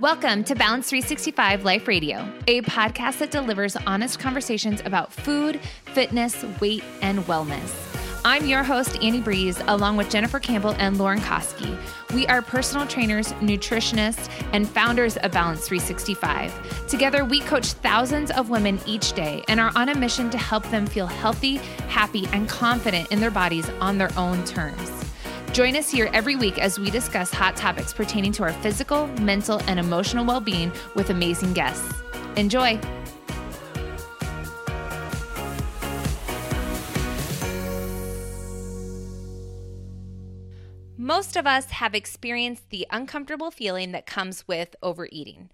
Welcome to Balance 365 Life Radio, a podcast that delivers honest conversations about food, fitness, weight, and wellness. I'm your host, Annie Brees, along with Jennifer Campbell and Lauren Koski. We are personal trainers, nutritionists, and founders of Balance 365. Together, we coach thousands of women each day and are on a mission to help them feel healthy, happy, and confident in their bodies on their own terms. Join us here every week as we discuss hot topics pertaining to our physical, mental, and emotional well being with amazing guests. Enjoy! Most of us have experienced the uncomfortable feeling that comes with overeating.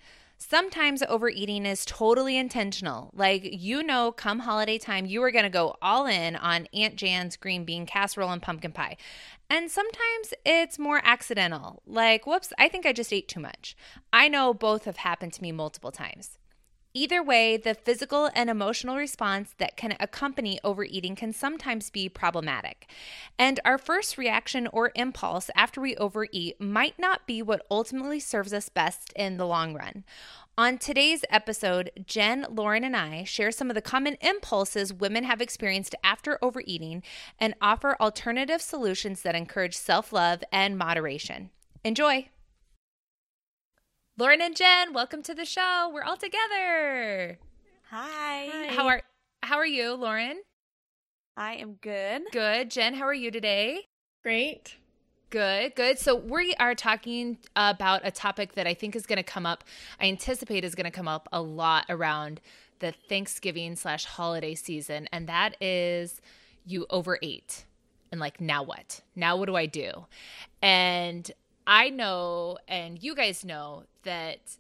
Sometimes overeating is totally intentional. Like, you know, come holiday time, you are going to go all in on Aunt Jan's green bean casserole and pumpkin pie. And sometimes it's more accidental. Like, whoops, I think I just ate too much. I know both have happened to me multiple times. Either way, the physical and emotional response that can accompany overeating can sometimes be problematic. And our first reaction or impulse after we overeat might not be what ultimately serves us best in the long run. On today's episode, Jen, Lauren, and I share some of the common impulses women have experienced after overeating and offer alternative solutions that encourage self love and moderation. Enjoy! Lauren and Jen, welcome to the show. We're all together. Hi. Hi. How are How are you, Lauren? I am good. Good. Jen, how are you today? Great. Good, good. So we are talking about a topic that I think is going to come up. I anticipate is going to come up a lot around the Thanksgiving slash holiday season, and that is you overate, and like now what? Now what do I do? And I know, and you guys know that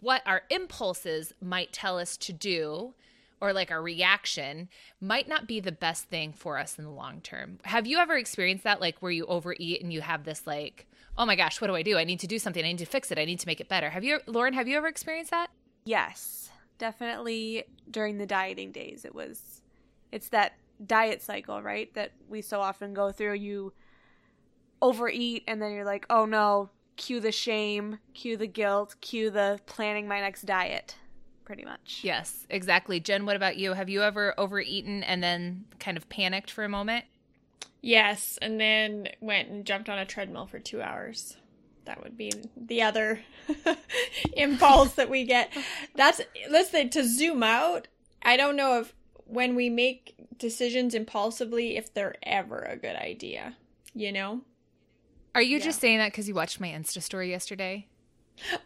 what our impulses might tell us to do or like our reaction might not be the best thing for us in the long term. Have you ever experienced that like where you overeat and you have this like, oh my gosh, what do I do? I need to do something. I need to fix it. I need to make it better. Have you Lauren, have you ever experienced that? Yes. Definitely during the dieting days. It was it's that diet cycle, right? That we so often go through. You overeat and then you're like, "Oh no, cue the shame, cue the guilt, cue the planning my next diet." pretty much. Yes, exactly. Jen, what about you? Have you ever overeaten and then kind of panicked for a moment? Yes, and then went and jumped on a treadmill for two hours. That would be the other impulse that we get. That's let's say to zoom out. I don't know if when we make decisions impulsively, if they're ever a good idea. You know. Are you yeah. just saying that because you watched my Insta story yesterday?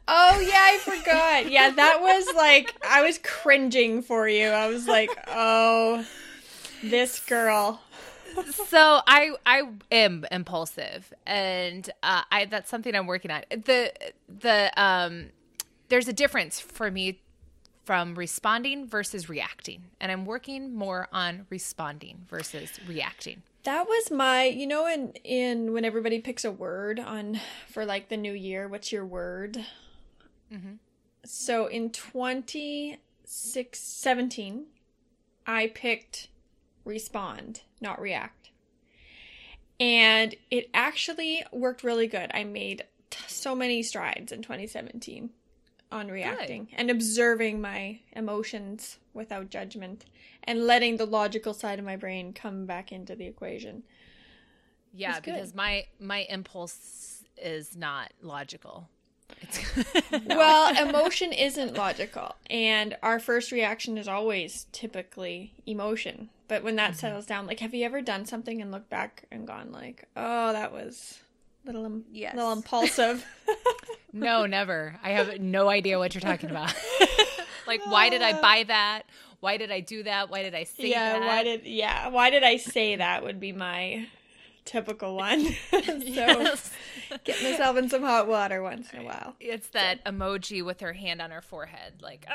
Oh yeah, I forgot. Yeah, that was like I was cringing for you. I was like, "Oh, this girl." so I I am impulsive, and uh, I that's something I'm working on. The the um, there's a difference for me from responding versus reacting, and I'm working more on responding versus reacting. That was my, you know, in in when everybody picks a word on for like the new year, what's your word? Mm-hmm. So in 2017, I picked respond, not react. And it actually worked really good. I made t- so many strides in 2017 on reacting good. and observing my emotions without judgment and letting the logical side of my brain come back into the equation. Yeah, because my my impulse is not logical. well, emotion isn't logical, and our first reaction is always typically emotion. But when that mm-hmm. settles down, like, have you ever done something and looked back and gone like, "Oh, that was little, um, yes. little impulsive"? no, never. I have no idea what you're talking about. like, why did I buy that? why did I do that? Why did I say yeah, that? why did yeah, why did I say that would be my typical one. so yes. get myself in some hot water once in a while. It's that so. emoji with her hand on her forehead, like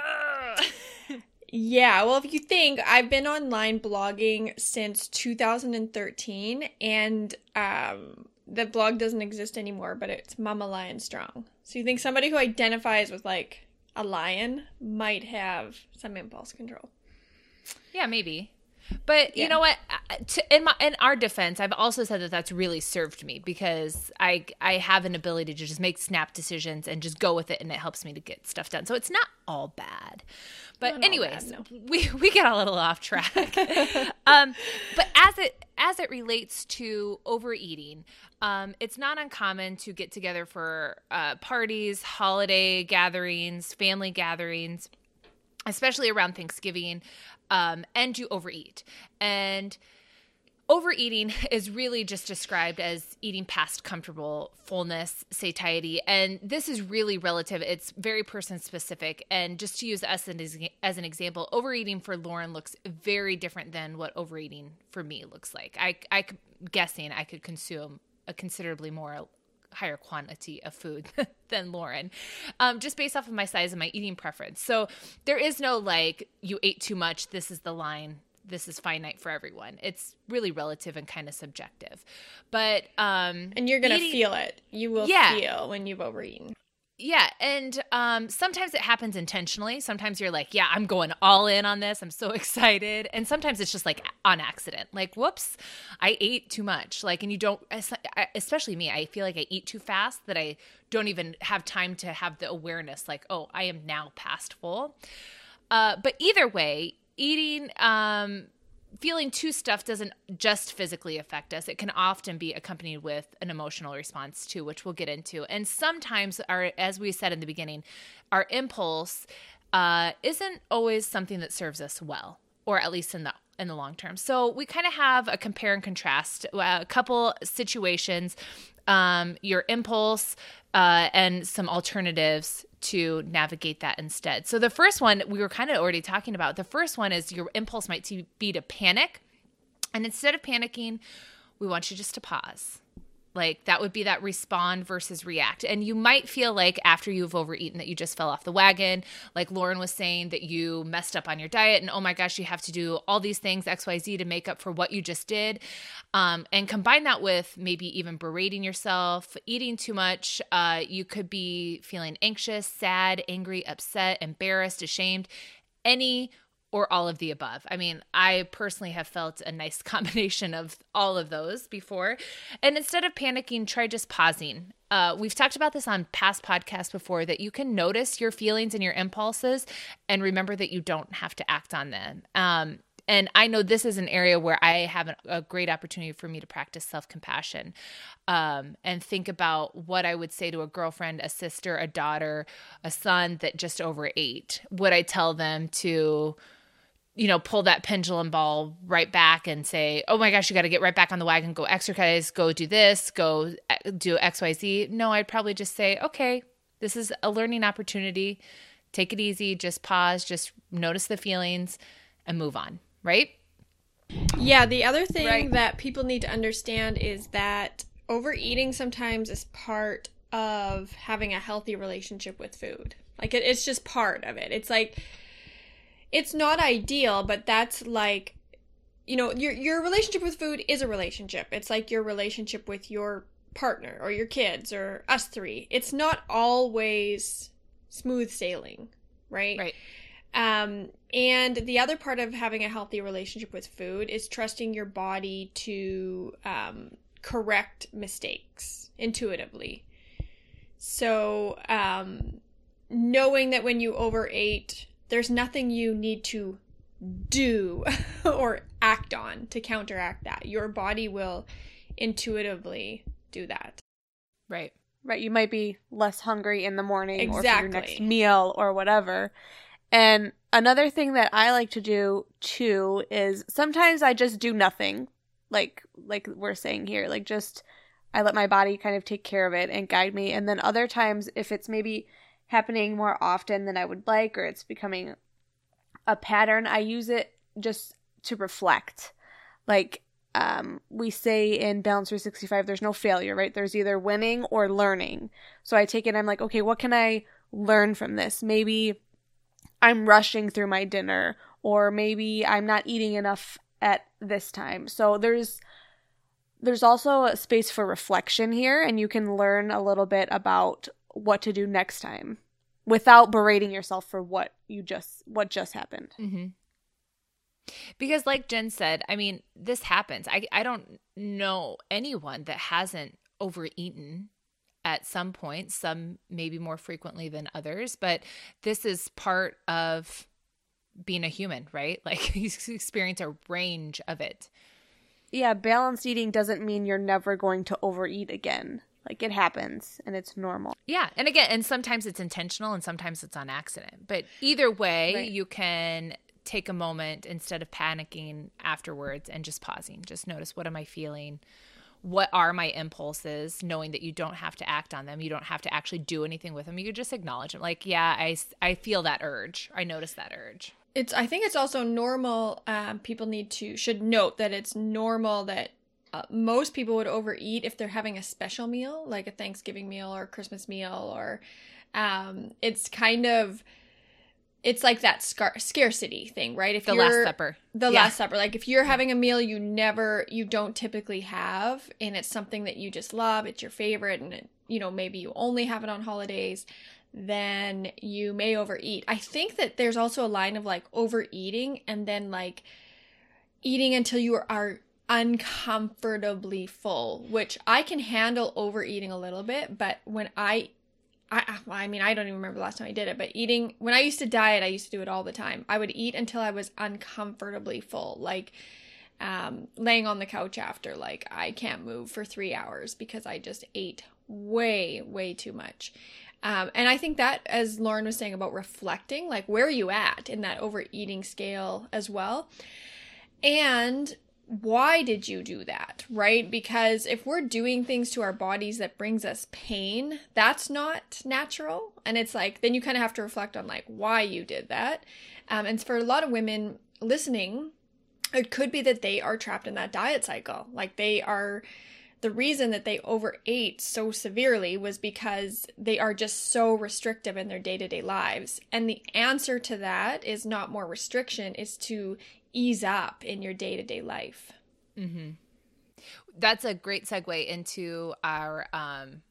Yeah, well, if you think I've been online blogging since 2013, and um, the blog doesn't exist anymore, but it's Mama Lion Strong. So you think somebody who identifies with like a lion might have some impulse control? Yeah, maybe. But Yeah. you know what? To, in my in our defense, I've also said that that's really served me because I I have an ability to just make snap decisions and just go with it, and it helps me to get stuff done. So it's not all bad. But Not anyways, bad, no. we we get a little off track. um, but as it as it relates to overeating, um, it's not uncommon to get together for uh, parties, holiday gatherings, family gatherings especially around Thanksgiving, um, and you overeat. And overeating is really just described as eating past comfortable fullness, satiety. And this is really relative. It's very person specific. And just to use us as, an example, overeating for Lauren looks very different than what overeating for me looks like. I, I guessing I could consume a considerably more higher quantity of food than Lauren, um, just based off of my size and my eating preference. So there is no like, you ate too much, this is the line, this is finite for everyone. It's really relative and kind of subjective. But, um, And you're gonna eating- feel it. You will Yeah. feel when you've overeaten. Yeah, and um, sometimes it happens intentionally. Sometimes you're like, "Yeah, I'm going all in on this. I'm so excited." And sometimes it's just like on accident. Like, "Whoops, I ate too much." Like, and you don't, especially me. I feel like I eat too fast that I don't even have time to have the awareness. Like, "Oh, I am now past full." Uh, but either way, eating, um, feeling too stuffed doesn't just physically affect us. It can often be accompanied with an emotional response too, which we'll get into. And sometimes, our, as we said in the beginning, our impulse uh, isn't always something that serves us well, or at least in the in the long term. So we kind of have a compare and contrast, uh, a couple situations, um, your impulse, uh, and some alternatives to navigate that instead. So the first one we were kind of already talking about. The first one is your impulse might be to panic, and instead of panicking, we want you just to pause. Like that would be that respond versus react. And you might feel like after you've overeaten that you just fell off the wagon. Like Lauren was saying that you messed up on your diet and oh my gosh, you have to do all these things, XYZ, to make up for what you just did. Um, and combine that with maybe even berating yourself, eating too much. Uh, you could be feeling anxious, sad, angry, upset, embarrassed, ashamed. Any or all of the above. I mean, I personally have felt a nice combination of all of those before. And instead of panicking, try just pausing. Uh, we've talked about this on past podcasts before that you can notice your feelings and your impulses and remember that you don't have to act on them. Um, and I know this is an area where I have a, great opportunity for me to practice self compassion um, and think about what I would say to a girlfriend, a sister, a daughter, a son that just overate. Would I tell them to, you know, pull that pendulum ball right back and say, oh my gosh, you got to get right back on the wagon, go exercise, go do this, go uh, do XYZ? No, I'd probably just say, okay, this is a learning opportunity. Take it easy, just pause, just notice the feelings and move on, right? Yeah, the other thing Right. that people need to understand is that overeating sometimes is part of having a healthy relationship with food. Like it, it's just part of it. It's like it's not ideal, but that's like you know, your your relationship with food is a relationship. It's like your relationship with your partner or your kids or us three. It's not always smooth sailing, right? Right. Um, and the other part of having a healthy relationship with food is trusting your body to um, correct mistakes intuitively. So, um, knowing that when you overate, there's nothing you need to do or act on to counteract that. Your body will intuitively do that. Right. Right, you might be less hungry in the morning or for your next meal or whatever. And another thing that I like to do too is sometimes I just do nothing. Like like we're saying here, like just I let my body kind of take care of it and guide me. And then other times if it's maybe happening more often than I would like or it's becoming a pattern, I use it just to reflect. Like um, we say in Balance 365, there's no failure, right? There's either winning or learning. So I take it, I'm like, okay, what can I learn from this? Maybe I'm rushing through my dinner, or maybe I'm not eating enough at this time. So there's there's also a space for reflection here, and you can learn a little bit about what to do next time without berating yourself for what you just what just happened. Mm-hmm. Because, like Jen said, I mean, this happens. I, I don't know anyone that hasn't overeaten at some point, some maybe more frequently than others, but this is part of being a human, right? Like you experience a range of it. Yeah, balanced eating doesn't mean you're never going to overeat again. Like it happens and it's normal. Yeah. And again, and sometimes it's intentional and sometimes it's on accident. But either way, Right. you can take a moment instead of panicking afterwards and just pausing. Just notice what am I feeling? What are my impulses? Knowing that you don't have to act on them. You don't have to actually do anything with them. You could just acknowledge them. Like, yeah, I, I feel that urge. I notice that urge. it's i think it's also normal um, people need to should note that it's normal that uh, most people would overeat if they're having a special meal like a thanksgiving meal or a christmas meal or um, it's kind of it's like that scar- scarcity thing right if The Last Supper. the Yeah. last supper like if you're having a meal you never you don't typically have and it's something that you just love it's your favorite and it, you know maybe you only have it on holidays then you may overeat i think that there's also a line of like overeating and then like eating until you are uncomfortably full which i can handle overeating a little bit but when i I, I mean, I don't even remember the last time I did it, but eating, when I used to diet, I used to do it all the time. I would eat until I was uncomfortably full, like um, laying on the couch after, like I can't move for three hours because I just ate way, way too much. Um, and I think that, as Lauren was saying about reflecting, like where are you at in that overeating scale as well? And why did you do that right? Because if we're doing things to our bodies that brings us pain that's not natural. And it's like then you kind of have to reflect on like why you did that. Um, and for a lot of women listening it could be that they are trapped in that diet cycle. Like they are the reason that they overate so severely was because they are just so restrictive in their day-to-day lives. And the answer to that is not more restriction is to ease up in your day-to-day life Mm-hmm. That's a great segue into our um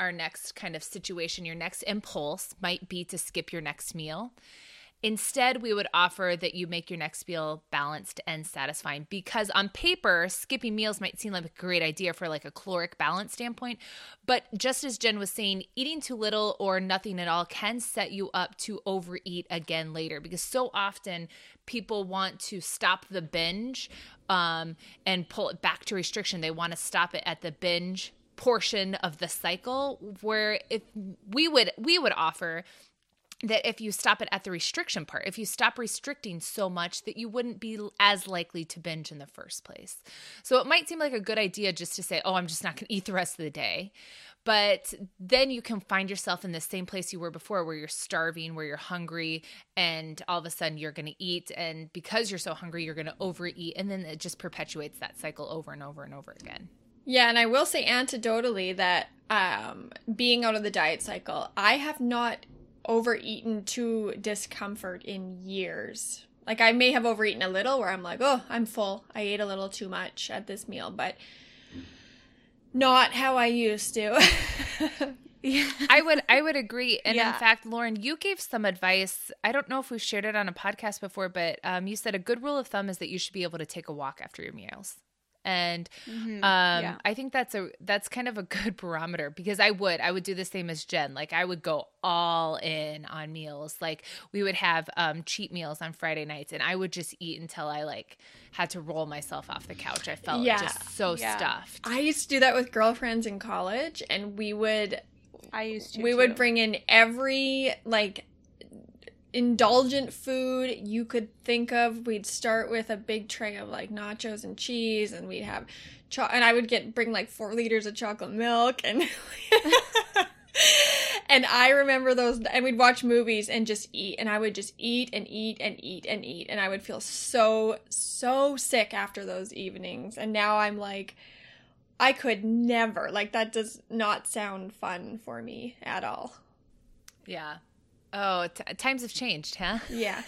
our next kind of situation. Your next impulse might be to skip your next meal. Instead, we would offer that you make your next meal balanced and satisfying because on paper, skipping meals might seem like a great idea for like a caloric balance standpoint, but just as Jen was saying, eating too little or nothing at all can set you up to overeat again later because so often people want to stop the binge um, and pull it back to restriction. They want to stop it at the binge portion of the cycle where if we would we would offer that if you stop it at the restriction part, if you stop restricting so much that you wouldn't be as likely to binge in the first place. So it might seem like a good idea just to say, oh, I'm just not going to eat the rest of the day. But then you can find yourself in the same place you were before where you're starving, where you're hungry, and all of a sudden you're going to eat. And because you're so hungry, you're going to overeat. And then it just perpetuates that cycle over and over and over again. Yeah, and I will say anecdotally that um, being out of the diet cycle, I have not overeaten to discomfort in years. Like I may have overeaten a little where I'm like, oh, I'm full. I ate a little too much at this meal, but not how I used to. Yeah. I would I would agree. And in fact, Lauren, you gave some advice. I don't know if we've shared it on a podcast before, but um, you said a good rule of thumb is that you should be able to take a walk after your meals. And um, yeah. I think that's a that's kind of a good barometer because I would I would do the same as Jen. Like I would go all in on meals. Like we would have um, cheat meals on Friday nights, and I would just eat until I like had to roll myself off the couch. I felt Yeah. just so Yeah. stuffed. I used to do that with girlfriends in college, and we would I used to. we too. would bring in every like indulgent food you could think of. We'd start with a big tray of like nachos and cheese, and we'd have cho- and I would get bring like four liters of chocolate milk and. And I remember those, and we'd watch movies and just eat, and I would just eat and eat and eat and eat, and I would feel so, so sick after those evenings. And now I'm like, I could never, like, that does not sound fun for me at all. Yeah. Oh, t- times have changed, huh? Yeah.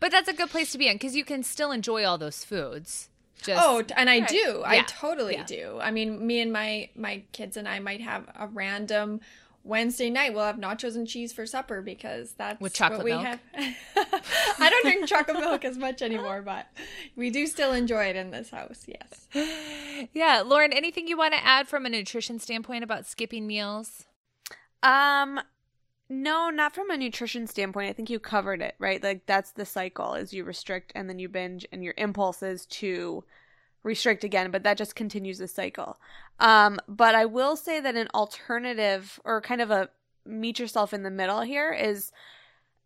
But that's a good place to be in because you can still enjoy all those foods. Just, oh, and I Right. do. I totally Yeah. do. I mean, me and my my kids and I might have a random Wednesday night we'll have nachos and cheese for supper because that's With chocolate what we milk? have. I don't drink chocolate milk as much anymore, but we do still enjoy it in this house. Yes. Yeah, Lauren, anything you want to add from a nutrition standpoint about skipping meals? Um no, not from a nutrition standpoint. I think you covered it, right? Like that's the cycle is you restrict and then you binge and your impulse is to restrict again, but that just continues the cycle. Um but I will say that an alternative or kind of a meet yourself in the middle here is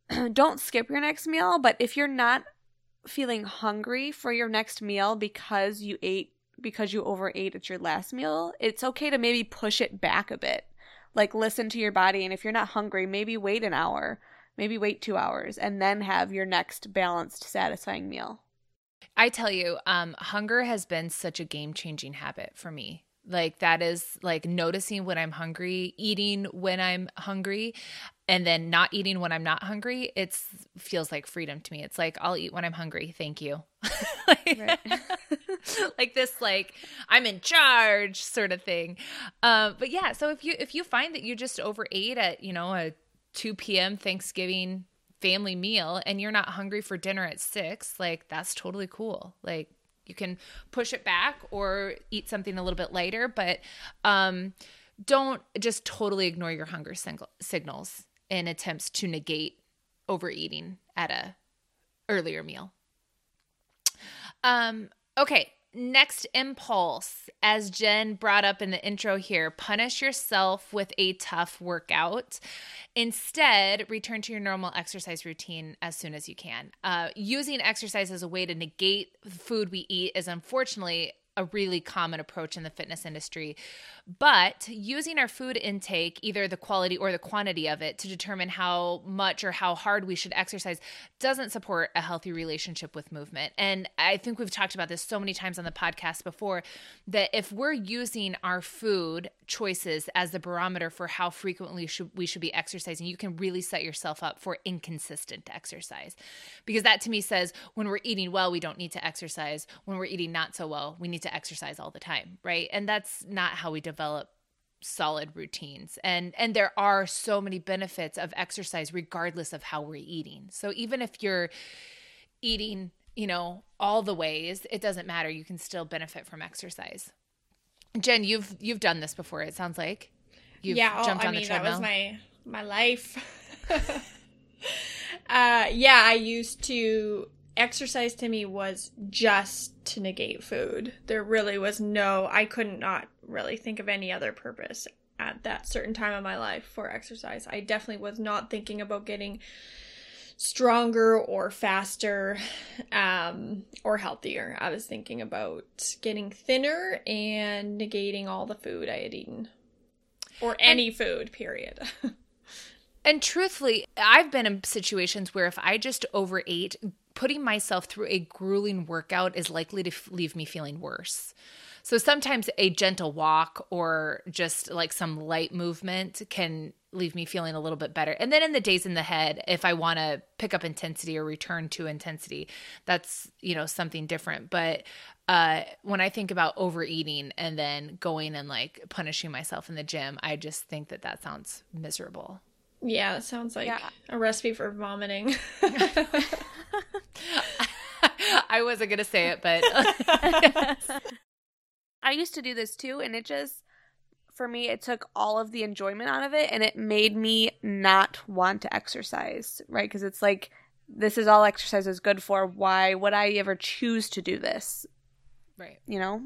don't skip your next meal, but if you're not feeling hungry for your next meal because you ate because you overate at your last meal, it's okay to maybe push it back a bit like listen to your body and if you're not hungry maybe wait an hour maybe wait two hours and then have your next balanced satisfying meal I tell you, um, hunger has been such a game changing habit for me. Like, that is like noticing when I'm hungry, eating when I'm hungry, and then not eating when I'm not hungry. It's feels like freedom to me. It's like, I'll eat when I'm hungry. Thank you. like, like this, like, I'm in charge sort of thing. Um, but yeah, so if you if you find that you just overate at, you know, a 2 p.m. Thanksgiving family meal and you're not hungry for dinner at six, like that's totally cool. Like you can push it back or eat something a little bit later, but um, don't just totally ignore your hunger sing- signals in attempts to negate overeating at a earlier meal. Um, okay, next impulse, as Jen brought up in the intro here, punish yourself with a tough workout. Instead, return to your normal exercise routine as soon as you can. Uh, using exercise as a way to negate the food we eat is unfortunately a really common approach in the fitness industry. But using our food intake, either the quality or the quantity of it, to determine how much or how hard we should exercise doesn't support a healthy relationship with movement. And I think we've talked about this so many times on the podcast before that if we're using our food choices as the barometer for how frequently should, we should be exercising, you can really set yourself up for inconsistent exercise. Because that to me says when we're eating well, we don't need to exercise. When we're eating not so well, we need to exercise all the time, right? And that's not how we develop solid routines. And and there are so many benefits of exercise regardless of how we're eating. So even if you're eating you know all the ways it doesn't matter. You can still benefit from exercise. Jen you've you've done this before it sounds like. You've yeah, oh, jumped I on mean the that was my my life. uh, yeah, I used to exercise. To me, was just to negate food. There really was no. I could not really think of any other purpose at that certain time of my life for exercise. I definitely was not thinking about getting stronger or faster um, or healthier. I was thinking about getting thinner and negating all the food I had eaten or any food, period. And truthfully, I've been in situations where if I just overate, putting myself through a grueling workout is likely to f- leave me feeling worse. So sometimes a gentle walk or just like some light movement can leave me feeling a little bit better. And then in the days in the head, if I want to pick up intensity or return to intensity, that's, you know, something different. But uh when I think about overeating and then going and like punishing myself in the gym, I just think that that sounds miserable. yeah, it sounds like Yeah. a recipe for vomiting. I wasn't gonna say it, but i used to do this too and it just for me it took all of the enjoyment out of it and it made me not want to exercise right? Because it's like this is all exercise is good for. Why would i ever choose to do this? Right, you know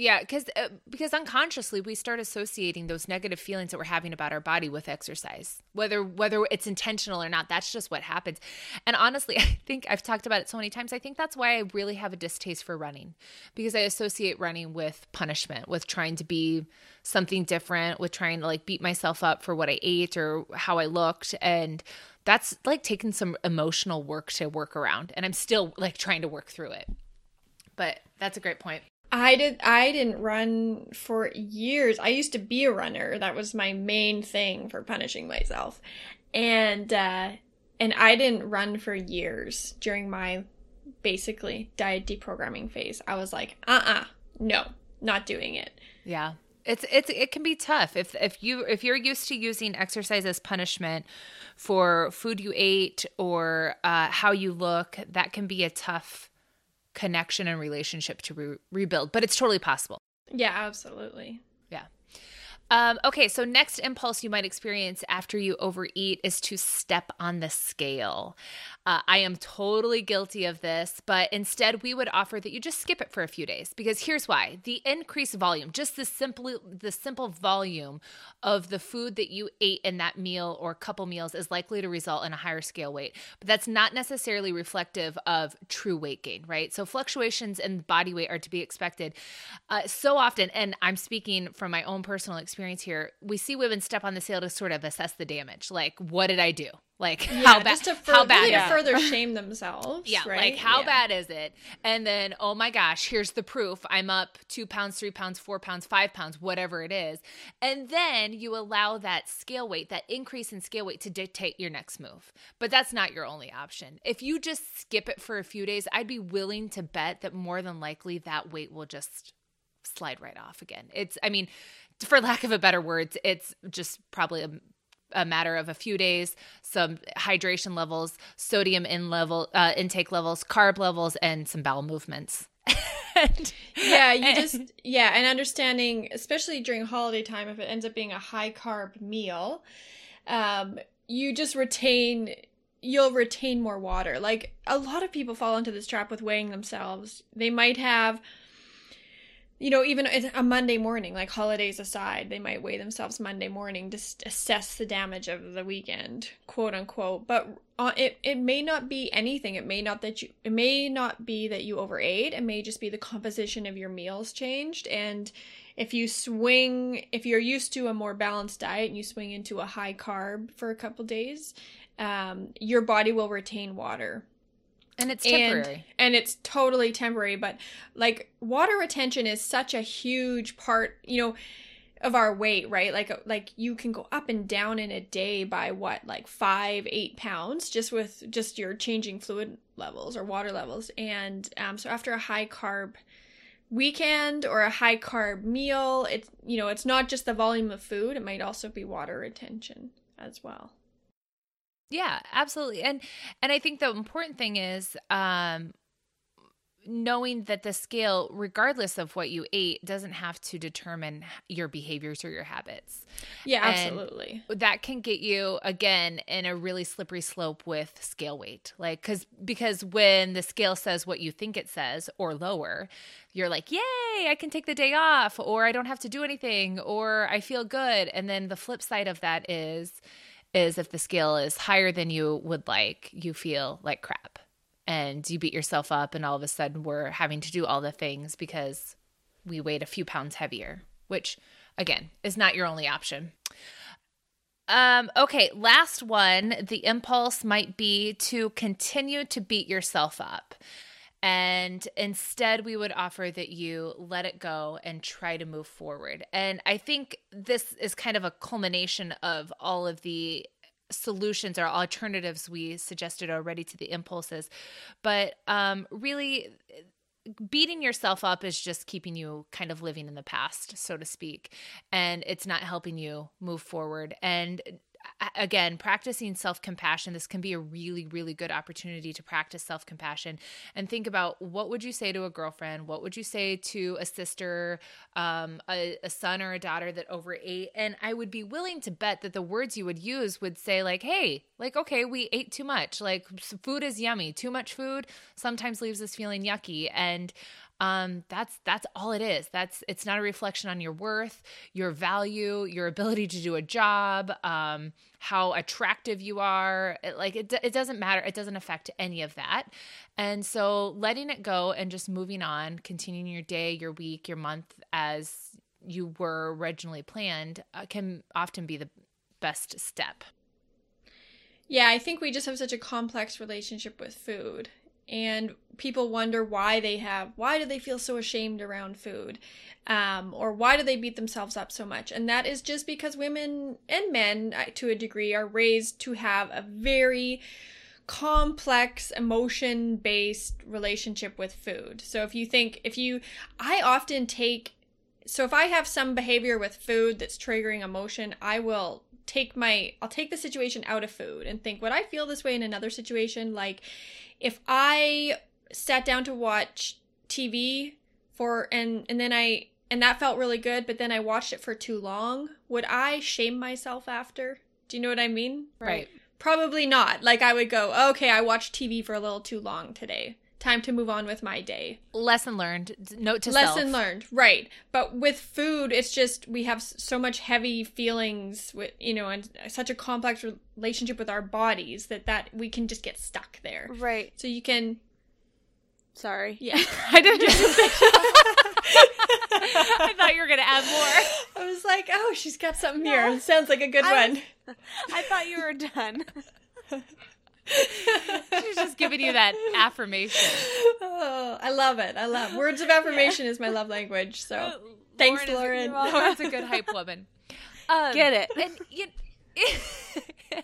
yeah, because uh, because unconsciously we start associating those negative feelings that we're having about our body with exercise, whether whether it's intentional or not. That's just what happens. And honestly, I think I've talked about it so many times. I think that's why I really have a distaste for running, because I associate running with punishment, with trying to be something different, with trying to like beat myself up for what I ate or how I looked, and that's like taking some emotional work to work around. And I'm still like trying to work through it. But that's a great point. I did I didn't run for years. I used to be a runner. That was my main thing for punishing myself. And uh and I didn't run for years during my basically diet deprogramming phase. I was like, "Uh-uh, no, not doing it." Yeah. It's it's it can be tough if if you if you're used to using exercise as punishment for food you ate or uh, how you look. That can be a tough connection and relationship to re- rebuild, but it's totally possible. Yeah, absolutely. Um, okay, so next impulse you might experience after you overeat is to step on the scale. Uh, I am totally guilty of this, but instead we would offer that you just skip it for a few days because here's why: the increased volume, just the simple the simple volume of the food that you ate in that meal or couple meals is likely to result in a higher scale weight. But that's not necessarily reflective of true weight gain, right? So fluctuations in body weight are to be expected uh, so often, and I'm speaking from my own personal experience experience here, we see women step on the scale to sort of assess the damage. Like, what did I do? Like, Yeah, how bad? just to fur- how bad? really is to further shame themselves. Yeah, right? like how Yeah. bad is it? And then, oh my gosh, here's the proof. I'm up two pounds, three pounds, four pounds, five pounds, whatever it is. And then you allow that scale weight, that increase in scale weight to dictate your next move. But that's not your only option. If you just skip it for a few days, I'd be willing to bet that more than likely that weight will just slide right off again. It's, I mean, for lack of a better words, it's just probably a a matter of a few days, some hydration levels, sodium in level uh, intake levels, carb levels, and some bowel movements. And- yeah, you just yeah, and understanding, especially during holiday time, if it ends up being a high carb meal, um, you just retain you'll retain more water. Like a lot of people fall into this trap with weighing themselves. They might have you know, even a Monday morning, like holidays aside, they might weigh themselves Monday morning to assess the damage of the weekend, quote unquote. But uh, it it may not be anything. It may not that you it may not be that you overate. It may just be the composition of your meals changed. And if you swing, if you're used to a more balanced diet and you swing into a high carb for a couple days, um, your body will retain water and it's and temporary. and it's totally temporary but like water retention is such a huge part you know of our weight right? Like like you can go up and down in a day by what like five eight pounds just with just your changing fluid levels or water levels. And um so after a high carb weekend or a high carb meal it's you know it's not just the volume of food it might also be water retention as well Yeah, absolutely. And and I think the important thing is um knowing that the scale regardless of what you ate doesn't have to determine your behaviors or your habits. yeah And- absolutely that can get you again in a really slippery slope with scale weight like because because when the scale says what you think it says or lower you're like yay i can take the day off or i don't have to do anything or i feel good and then the flip side of that is is if the scale is higher than you would like you feel like crap and you beat yourself up and all of a sudden we're having to do all the things because we weighed a few pounds heavier which again is not your only option um, okay, last one. The impulse might be to continue to beat yourself up. And instead, we would offer that you let it go and try to move forward. And I think this is kind of a culmination of all of the solutions or alternatives we suggested already to the impulses. But um, really, beating yourself up is just keeping you kind of living in the past, so to speak, and it's not helping you move forward. And again, practicing self compassion, this can be a really, really good opportunity to practice self compassion and think about what would you say to a girlfriend? What would you say to a sister, um, a, a son or a daughter that overate? And I would be willing to bet that the words you would use would say, like, hey, like, okay, we ate too much. Like, food is yummy. Too much food sometimes leaves us feeling yucky. And um that's that's all it is. That's it's not a reflection on your worth your value your ability to do a job um how attractive you are. It, like it, it doesn't matter. It doesn't affect any of that. And so letting it go and just moving on continuing your day your week your month as you were originally planned uh, can often be the best step. Yeah, I think we just have such a complex relationship with food. And people wonder why they have, why do they feel so ashamed around food? Um, or why do they beat themselves up so much? And that is just because women and men, uh, to a degree, are raised to have a very complex emotion based relationship with food. So if you think, if you, I often take so if I have some behavior with food that's triggering emotion, I will take my I'll take the situation out of food and think would I feel this way in another situation? Like if I sat down to watch TV for and and then I and that felt really good but then I watched it for too long would I shame myself after? Do you know what I mean? Right. probably not. Like I would go okay I watched TV for a little too long today time to move on with my day Lesson learned. Note to lesson self. learned right but with food it's just we have so much heavy feelings with you know and such a complex relationship with our bodies that that we can just get stuck there Right. so you can Sorry. yeah I didn't. I thought you were gonna add more. i was like oh she's got something here sounds like a good I one I thought you were done. She's just giving you that affirmation. oh i love it i love words of affirmation is my love language so thanks is- lauren Lauren's a good hype woman. Um, Get it. And you,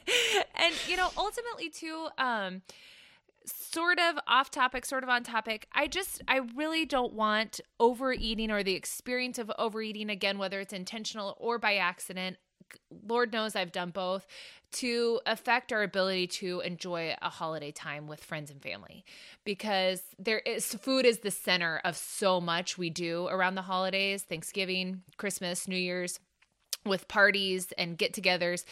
and you know, ultimately too, um, sort of off topic, sort of on topic. I just, I really don't want overeating or the experience of overeating again, whether it's intentional or by accident. Lord knows I've done both to affect our ability to enjoy a holiday time with friends and family. Because there is food is the center of so much we do around the holidays, Thanksgiving, Christmas, New Year's with parties and get-togethers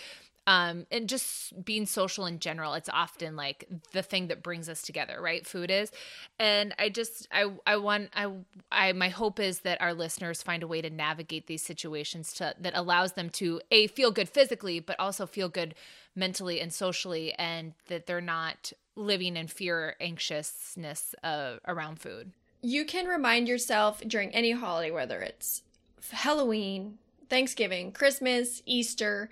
um and just being social in general it's often like the thing that brings us together right? Food is. And i just i i want i i my hope is that our listeners find a way to navigate these situations to that allows them to a feel good physically but also feel good mentally and socially and that they're not living in fear or anxiousness uh, around food. You can remind yourself during any holiday, whether it's Halloween, Thanksgiving, Christmas, Easter,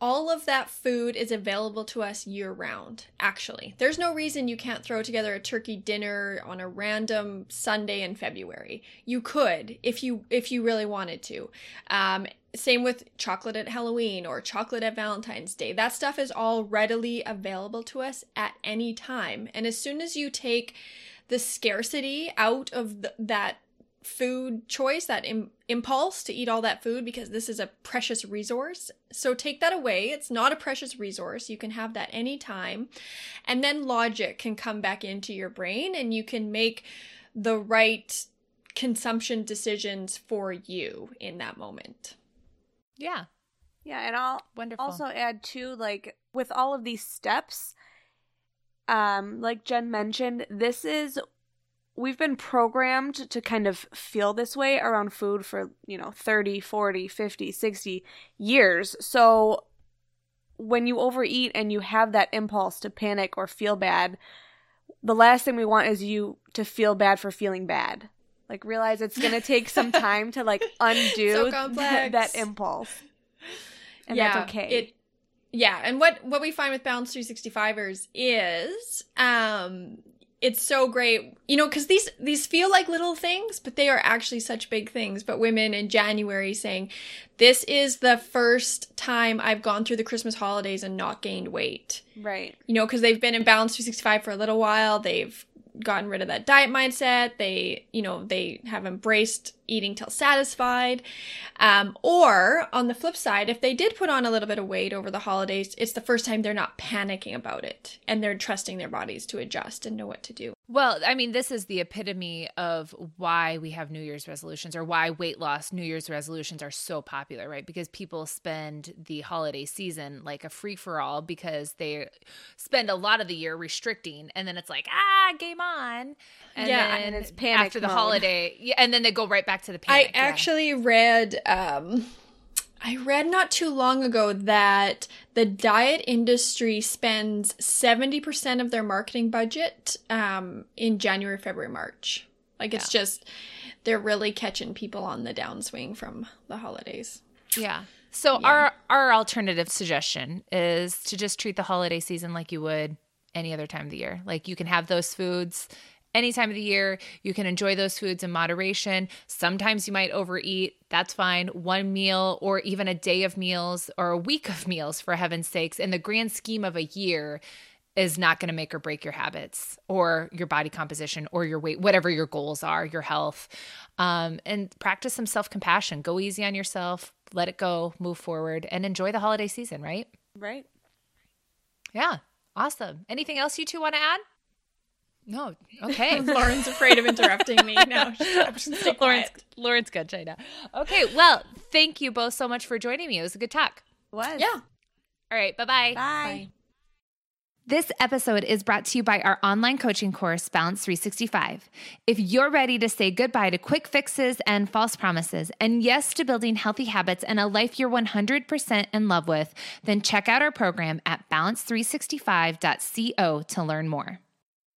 all of that food is available to us year round, actually. There's no reason you can't throw together a turkey dinner on a random Sunday in February. You could if you if you really wanted to. Um, same with chocolate at Halloween or chocolate at Valentine's Day. That stuff is all readily available to us at any time. And as soon as you take the scarcity out of the, that food choice, that Im- impulse to eat all that food, because this is a precious resource. So take that away. It's not a precious resource. You can have that anytime. And then logic can come back into your brain and you can make the right consumption decisions for you in that moment. yeah Yeah, and I'll wonderful also add too, like with all of these steps, um, like Jen mentioned, this is we've been programmed to kind of feel this way around food for, you know, 30, 40, 50, 60 years. So when you overeat and you have that impulse to panic or feel bad, the last thing we want is you to feel bad for feeling bad. Like realize it's going to take some time to like undo So th- complex. that impulse. And that's okay. It, yeah, and what what we find with Balance 365ers is um it's so great, you know, because these these feel like little things, but they are actually such big things. But women in January saying, "This is the first time I've gone through the Christmas holidays and not gained weight." right. You know, because they've been in Balance 365 for a little while, they've gotten rid of that diet mindset. They, you know, they have embraced eating till satisfied. Um, or on the flip side, if they did put on a little bit of weight over the holidays, it's the first time they're not panicking about it and they're trusting their bodies to adjust and know what to do. Well, I mean, this is the epitome of why we have New Year's resolutions or why weight loss New Year's resolutions are so popular, right? Because people spend the holiday season like a free for all because they spend a lot of the year restricting and then it's like, ah, game on. And Yeah, then and it's panic after the mode. holiday. Yeah, and then they go right back to the I yeah. actually read um I read not too long ago that the diet industry spends 70% of their marketing budget um, in January, February, March. Like it's just, they're really catching people on the downswing from the holidays. Yeah. So Yeah. our our alternative suggestion is to just treat the holiday season like you would any other time of the year. Like you can have those foods any time of the year. You can enjoy those foods in moderation. Sometimes you might overeat. That's fine. One meal or even a day of meals or a week of meals for heaven's sakes in the grand scheme of a year is not going to make or break your habits or your body composition or your weight, whatever your goals are, your health. Um, and practice some self compassion. Go easy on yourself, let it go, move forward, and enjoy the holiday season, right? Right. Yeah. Awesome. Anything else you two want to add? No. Okay. Lauren's afraid of interrupting me. No, just Lauren's, quiet. Lauren's good, China. Okay. Well, thank you both so much for joining me. It was a good talk. Was. Yeah. All right. Bye-bye. Bye. This episode is brought to you by our online coaching course, Balance 365. If you're ready to say goodbye to quick fixes and false promises, and yes to building healthy habits and a life you're 100% in love with, then check out our program at balance365.co to learn more.